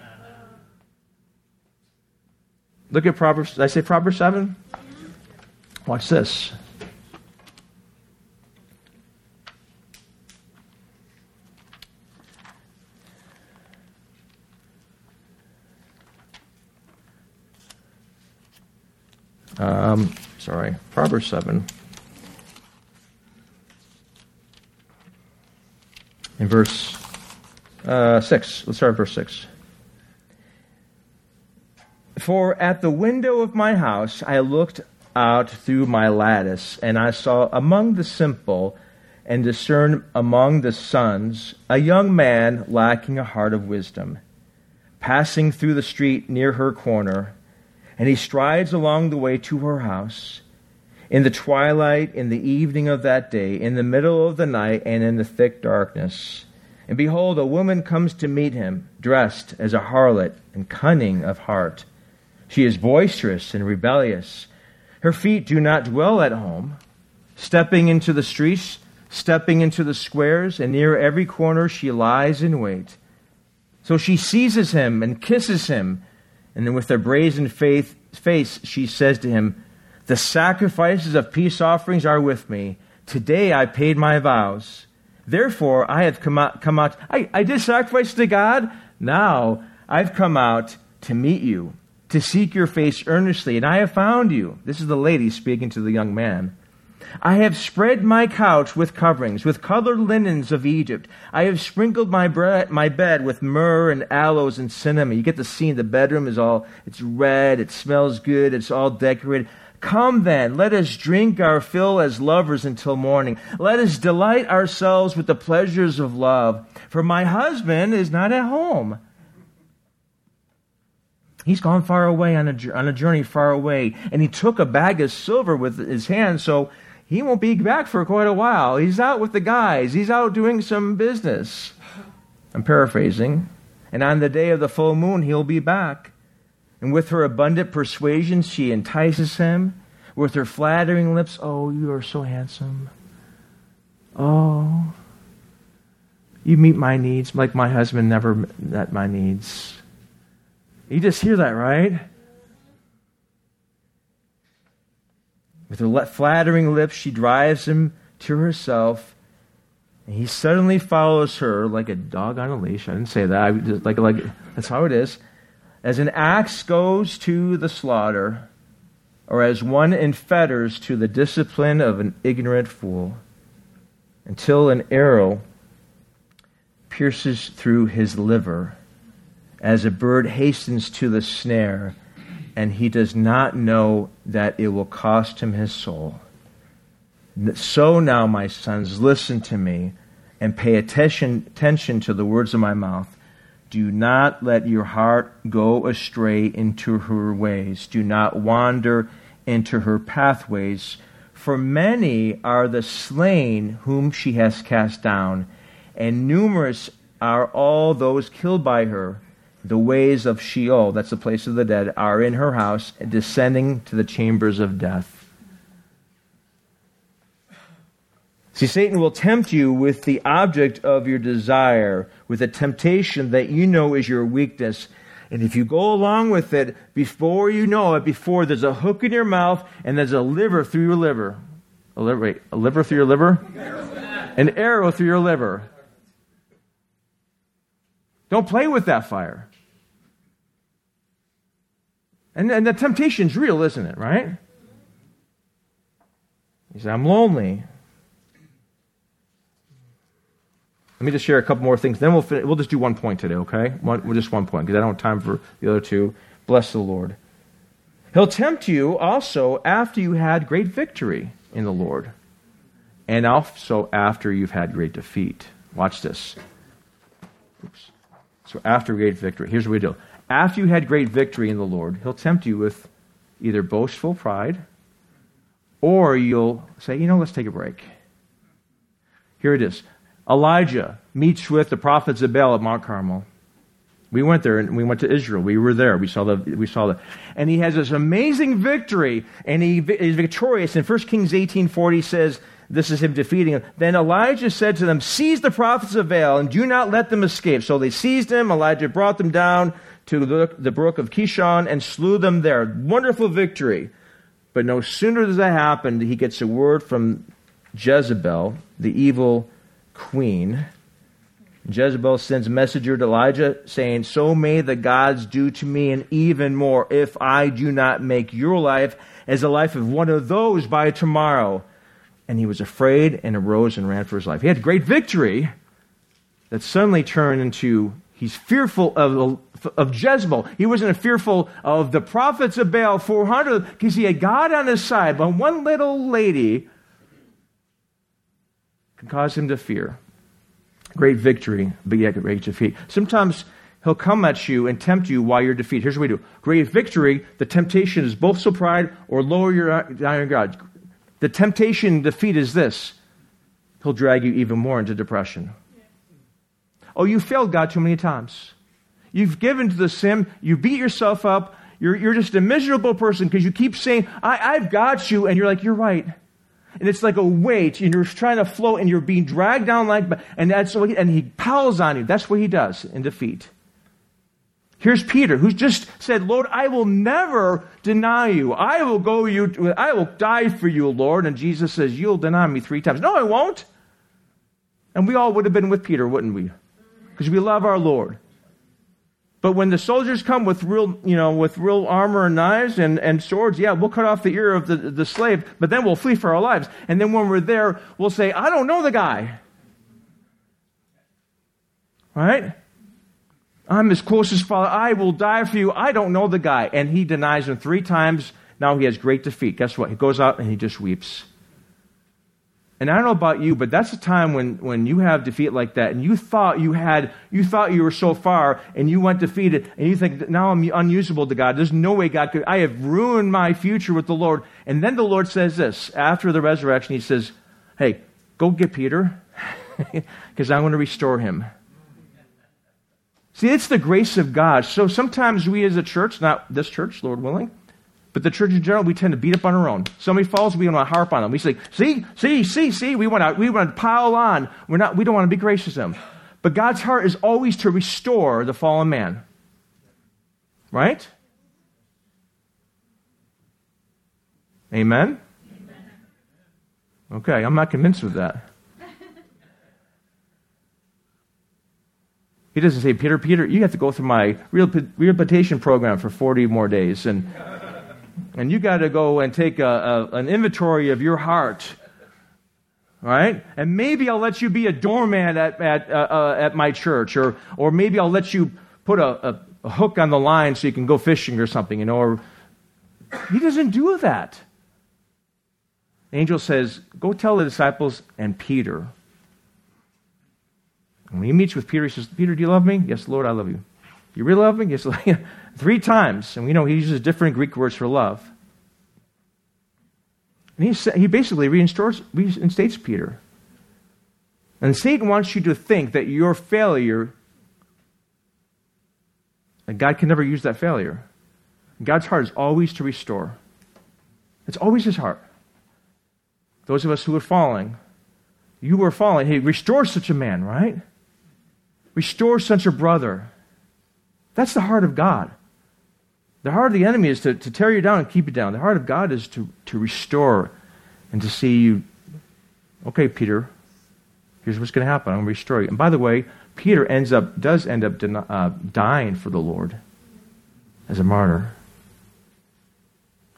Look at Proverbs. Did I say Proverbs 7? Watch this. Um, sorry, Proverbs 7. Verse uh, 6. Let's start at verse 6. For at the window of my house I looked out through my lattice, and I saw among the simple and discerned among the sons a young man lacking a heart of wisdom, passing through the street near her corner, and he strides along the way to her house. In the twilight, in the evening of that day, in the middle of the night, and in the thick darkness. And behold, a woman comes to meet him, dressed as a harlot and cunning of heart. She is boisterous and rebellious. Her feet do not dwell at home. Stepping into the streets, stepping into the squares, and near every corner she lies in wait. So she seizes him and kisses him, and then with a brazen faith, face she says to him, the sacrifices of peace offerings are with me. Today I paid my vows. Therefore I have come out. Come out I, I did sacrifice to God. Now I've come out to meet you, to seek your face earnestly, and I have found you. This is the lady speaking to the young man. I have spread my couch with coverings, with colored linens of Egypt. I have sprinkled my, my bed with myrrh and aloes and cinnamon. You get the scene. The bedroom is all, it's red, it smells good, it's all decorated. Come then, let us drink our fill as lovers until morning. Let us delight ourselves with the pleasures of love. For my husband is not at home. He's gone far away on a, on a journey far away, and he took a bag of silver with his hand, so he won't be back for quite a while. He's out with the guys, he's out doing some business. I'm paraphrasing. And on the day of the full moon, he'll be back. And with her abundant persuasion, she entices him. With her flattering lips, oh, you are so handsome. Oh, you meet my needs like my husband never met my needs. You just hear that, right? With her flattering lips, she drives him to herself, and he suddenly follows her like a dog on a leash. I didn't say that. I just, like, like that's how it is as an axe goes to the slaughter, or as one in fetters to the discipline of an ignorant fool, until an arrow pierces through his liver, as a bird hastens to the snare, and he does not know that it will cost him his soul. So now, my sons, listen to me and pay attention, attention to the words of my mouth. Do not let your heart go astray into her ways. Do not wander into her pathways. For many are the slain whom she has cast down, and numerous are all those killed by her. The ways of Sheol, that's the place of the dead, are in her house, descending to the chambers of death. See, Satan will tempt you with the object of your desire, with a temptation that you know is your weakness. And if you go along with it, before you know it, before there's a hook in your mouth and there's a liver through your liver. A liver, wait, a liver through your liver? An arrow through your liver. Don't play with that fire. And, and the temptation's real, isn't it, right? He said, I'm lonely. Let me just share a couple more things. Then we'll, fin- we'll just do one point today, okay? One, just one point, because I don't have time for the other two. Bless the Lord. He'll tempt you also after you had great victory in the Lord, and also after you've had great defeat. Watch this. Oops. So after great victory, here's what we do. After you had great victory in the Lord, he'll tempt you with either boastful pride, or you'll say, you know, let's take a break. Here it is. Elijah meets with the prophets of Baal at Mount Carmel. We went there and we went to Israel. We were there. We saw the, we saw the, and he has this amazing victory and he is victorious. And 1 Kings 1840 says, this is him defeating them. Then Elijah said to them, seize the prophets of Baal and do not let them escape. So they seized him. Elijah brought them down to the, the brook of Kishon and slew them there. Wonderful victory. But no sooner does that happen, he gets a word from Jezebel, the evil queen. Jezebel sends messenger to Elijah saying, So may the gods do to me and even more if I do not make your life as the life of one of those by tomorrow. And he was afraid and arose and ran for his life. He had great victory that suddenly turned into he's fearful of, of Jezebel. He wasn't fearful of the prophets of Baal 400 because he had God on his side. But one little lady can cause him to fear. Great victory, but yet great defeat. Sometimes he'll come at you and tempt you while you're defeated. Here's what we do. Great victory, the temptation is both so pride or lower your your God. The temptation defeat is this He'll drag you even more into depression. Oh, you failed God too many times. You've given to the sin, you beat yourself up, you're, you're just a miserable person because you keep saying, I, I've got you, and you're like, You're right. And it's like a weight, and you're trying to float, and you're being dragged down like, and that's what he, and he piles on you. That's what he does in defeat. Here's Peter, who's just said, Lord, I will never deny you. I will go you, I will die for you, Lord. And Jesus says, You'll deny me three times. No, I won't. And we all would have been with Peter, wouldn't we? Because we love our Lord. But when the soldiers come with real, you know, with real armor and knives and, and swords, yeah, we'll cut off the ear of the, the slave, but then we'll flee for our lives. And then when we're there, we'll say, I don't know the guy. Right? I'm his closest father. I will die for you. I don't know the guy. And he denies him three times. Now he has great defeat. Guess what? He goes out and he just weeps. And I don't know about you, but that's a time when, when you have defeat like that, and you thought you had, you thought you were so far, and you went defeated, and you think, now I'm unusable to God. There's no way God could, I have ruined my future with the Lord. And then the Lord says this, after the resurrection, he says, hey, go get Peter, <laughs> because I want to restore him. See, it's the grace of God. So sometimes we as a church, not this church, Lord willing, but the church in general, we tend to beat up on our own. Somebody falls, we want to harp on them. We say, see, see, see, see, we want to, we want to pile on. We're not, we don't want to be gracious to them. But God's heart is always to restore the fallen man. Right? Amen? Okay, I'm not convinced with that. He doesn't say, Peter, Peter, you have to go through my rehabilitation program for 40 more days. And, and you got to go and take a, a, an inventory of your heart. Right? And maybe I'll let you be a doorman at, at, uh, uh, at my church. Or, or maybe I'll let you put a, a, a hook on the line so you can go fishing or something. You know, or, he doesn't do that. The angel says, Go tell the disciples and Peter and when he meets with Peter, he says, Peter, do you love me? Yes, Lord, I love you. You really love me? Yes. <laughs> Three times. And we know he uses different Greek words for love. And he, he basically reinstates, Peter. And Satan wants you to think that your failure, and God can never use that failure. God's heart is always to restore. It's always his heart. Those of us who are falling, you were falling. He restores such a man, right? Restore such a brother. That's the heart of God. The heart of the enemy is to, to tear you down and keep you down. The heart of God is to, to restore and to see you. Okay, Peter, here's what's going to happen. I'm going to restore you. And by the way, Peter ends up does end up uh, dying for the Lord as a martyr.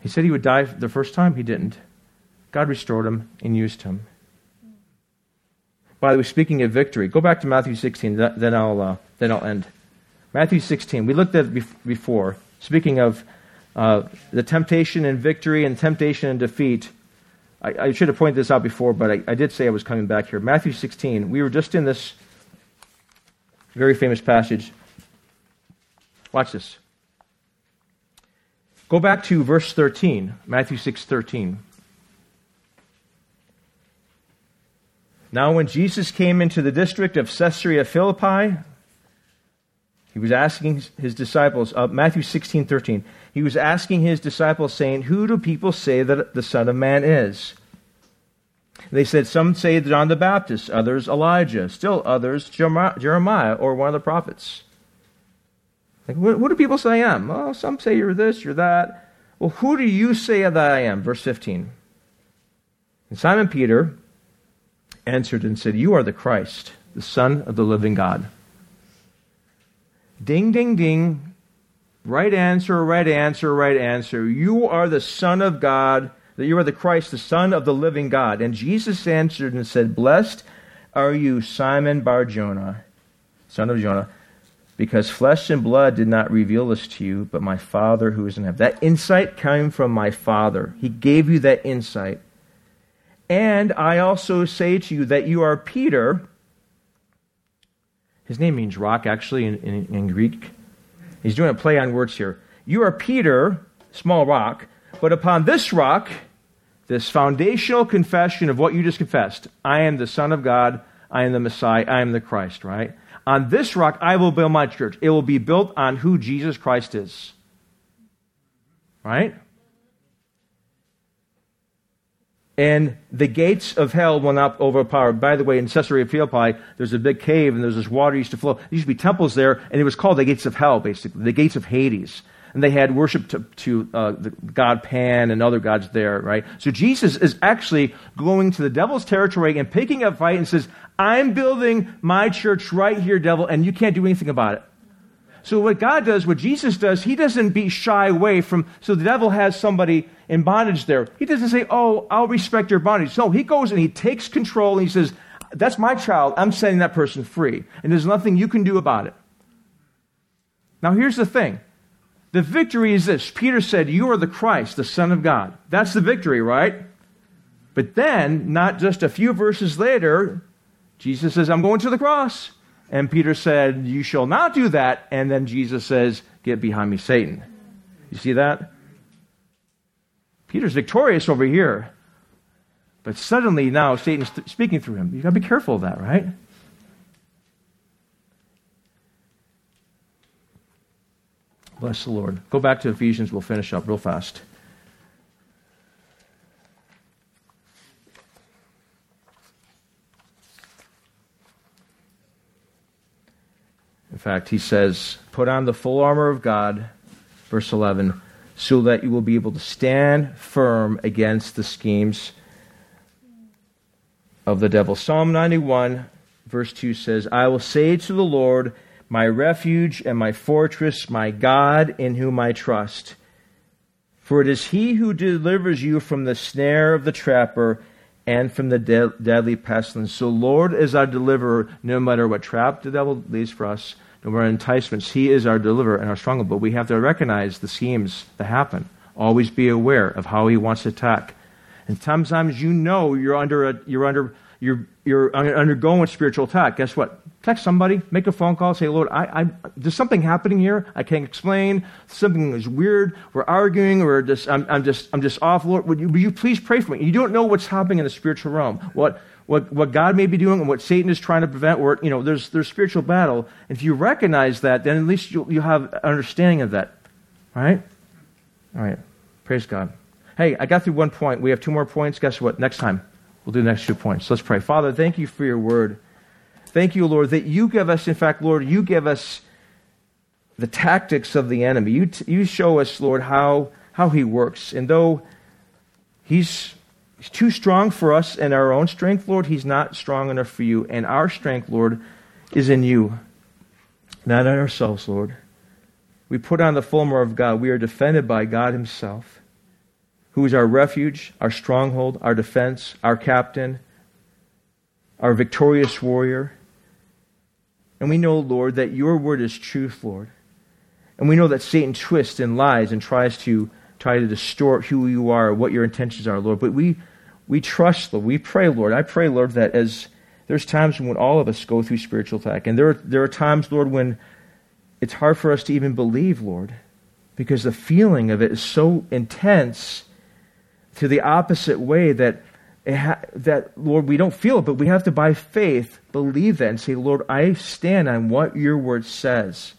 He said he would die the first time. He didn't. God restored him and used him. By the way, speaking of victory, go back to Matthew 16, then I'll, uh, then I'll end. Matthew 16, we looked at it before. Speaking of uh, the temptation and victory and temptation and defeat, I, I, should have pointed this out before, but I, I did say I was coming back here. Matthew 16, we were just in this very famous passage. Watch this. Go back to verse 13, Matthew 6 13. Now, when Jesus came into the district of Caesarea Philippi, he was asking his disciples, uh, Matthew 16, 13, he was asking his disciples, saying, Who do people say that the Son of Man is? They said, Some say John the Baptist, others Elijah, still others Jeremiah or one of the prophets. Like, what, what do people say I am? Well, some say you're this, you're that. Well, who do you say that I am? Verse 15. And Simon Peter, answered and said, You are the Christ, the Son of the living God. Ding, ding, ding. Right answer, right answer, right answer. You are the Son of God, that you are the Christ, the Son of the living God. And Jesus answered and said, Blessed are you, Simon Bar Jonah, son of Jonah, because flesh and blood did not reveal this to you, but my Father who is in heaven. That insight came from my Father. He gave you that insight. And I also say to you that you are Peter. His name means rock, actually, in, in, in Greek. He's doing a play on words here. You are Peter, small rock, but upon this rock this foundational confession of what you just confessed I am the Son of God, I am the Messiah, I am the Christ, right? On this rock I will build my church. It will be built on who Jesus Christ is. Right? And the gates of hell will not overpower. By the way, in Caesarea Philippi, there's a big cave and there's this water used to flow. There used to be temples there, and it was called the gates of hell, basically, the gates of Hades. And they had worship to, to uh, the god Pan and other gods there, right? So Jesus is actually going to the devil's territory and picking up fight and says, I'm building my church right here, devil, and you can't do anything about it. So what God does, what Jesus does, he doesn't be shy away from, so the devil has somebody in bondage there. He doesn't say, oh, I'll respect your bondage. No, he goes and he takes control and he says, that's my child. I'm setting that person free. And there's nothing you can do about it. Now here's the thing. The victory is this. Peter said, you are the Christ, the Son of God. That's the victory, right? But then, not just a few verses later, Jesus says, I'm going to the cross. And Peter said, You shall not do that. And then Jesus says, Get behind me, Satan. You see that? Peter's victorious over here. But suddenly now Satan's speaking through him. You've got to be careful of that, right? Bless the Lord. Go back to Ephesians. We'll finish up real fast. In fact, he says, Put on the full armor of God, verse 11, so that you will be able to stand firm against the schemes of the devil. Psalm 91, verse 2 says, I will say to the Lord, my refuge and my fortress, my God in whom I trust. For it is he who delivers you from the snare of the trapper and from the de- deadly pestilence. So, Lord is our deliverer, no matter what trap the devil lays for us, no matter enticements. He is our deliverer and our stronghold. But we have to recognize the schemes that happen. Always be aware of how he wants to attack. And sometimes you know you're under a, you're under you're you're undergoing spiritual attack. Guess what? Text somebody, make a phone call, say, Lord, I, I, there's something happening here. I can't explain. Something is weird. We're arguing, or just, I'm, I'm, just, I'm just off. Lord, would you, would you please pray for me? You don't know what's happening in the spiritual realm. What, what, what God may be doing and what Satan is trying to prevent, or, you know, there's, there's spiritual battle. If you recognize that, then at least you'll, you'll have understanding of that. All right? All right. Praise God. Hey, I got through one point. We have two more points. Guess what? Next time, we'll do the next two points. Let's pray. Father, thank you for your word. Thank you, Lord, that you give us, in fact, Lord, you give us the tactics of the enemy. You, t- you show us, Lord, how, how he works. And though he's, he's too strong for us in our own strength, Lord, he's not strong enough for you. And our strength, Lord, is in you, not in ourselves, Lord. We put on the full armor of God. We are defended by God himself, who is our refuge, our stronghold, our defense, our captain, our victorious warrior. And we know, Lord, that your word is truth, Lord. And we know that Satan twists and lies and tries to try to distort who you are, what your intentions are, Lord. But we we trust, Lord. We pray, Lord. I pray, Lord, that as there's times when all of us go through spiritual attack, and there are, there are times, Lord, when it's hard for us to even believe, Lord, because the feeling of it is so intense to the opposite way that ha- that, Lord, we don't feel it, but we have to, by faith, believe that and say, Lord, I stand on what your word says.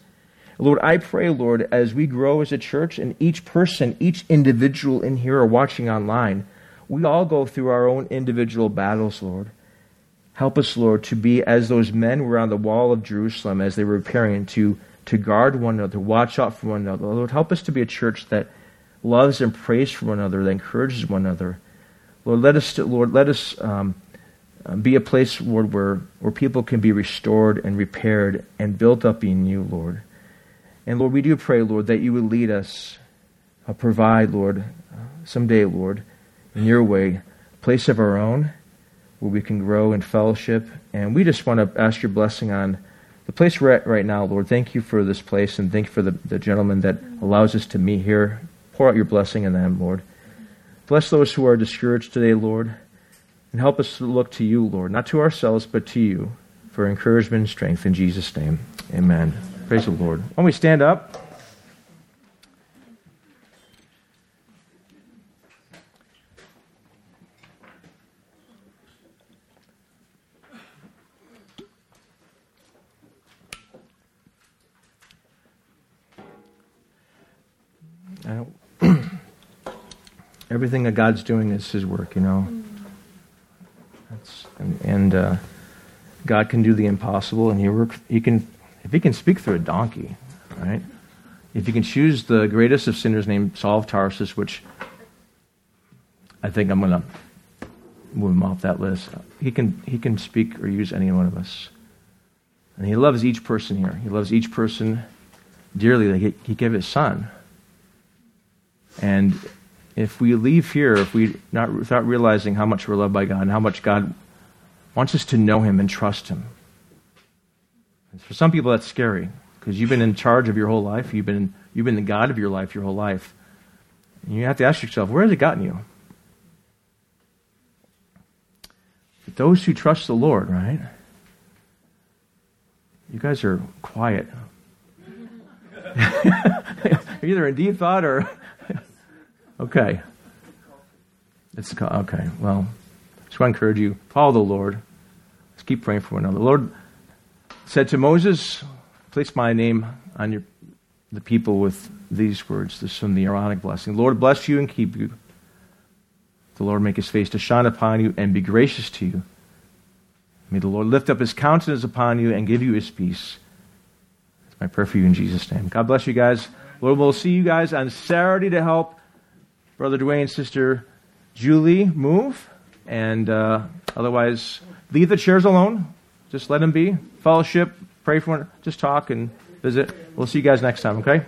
Lord, I pray, Lord, as we grow as a church and each person, each individual in here or watching online, we all go through our own individual battles, Lord. Help us, Lord, to be as those men were on the wall of Jerusalem as they were preparing to, to guard one another, watch out for one another. Lord, help us to be a church that loves and prays for one another, that encourages one another, Lord, let us, Lord, let us um, uh, be a place, Lord, where, where people can be restored and repaired and built up in you, Lord. And Lord, we do pray, Lord, that you would lead us, uh, provide, Lord, uh, someday, Lord, in your way, a place of our own where we can grow in fellowship. And we just want to ask your blessing on the place we're at right now, Lord. Thank you for this place and thank you for the, the gentleman that allows us to meet here. Pour out your blessing on them, Lord. Bless those who are discouraged today, Lord, and help us to look to you, Lord, not to ourselves, but to you for encouragement and strength. In Jesus' name, amen. Praise the Lord. When we stand up, I don't everything that God's doing is His work, you know. That's, and and uh, God can do the impossible, and He work. He can if He can speak through a donkey, right? If He can choose the greatest of sinners named Saul of Tarsus, which I think I'm going to move him off that list. He can He can speak or use any one of us, and He loves each person here. He loves each person dearly. Like he, he gave His Son. And if we leave here, if we not without realizing how much we're loved by God and how much God wants us to know Him and trust Him. And for some people, that's scary because you've been in charge of your whole life. You've been you've been the God of your life your whole life. And you have to ask yourself, where has it gotten you? But those who trust the Lord, right? You guys are quiet. <laughs> Either in deep thought or Okay. It's okay. Well, just want to encourage you. Follow the Lord. Let's keep praying for one another. The Lord said to Moses, "Place my name on your the people with these words." This is from the Aaronic blessing. The Lord bless you and keep you. The Lord make His face to shine upon you and be gracious to you. May the Lord lift up His countenance upon you and give you His peace. It's my prayer for you in Jesus' name. God bless you guys. Lord, we'll see you guys on Saturday to help. Brother Dwayne, Sister Julie move, and uh, otherwise leave the chairs alone. Just let them be. Fellowship, pray for one, just talk and visit. We'll see you guys next time, okay?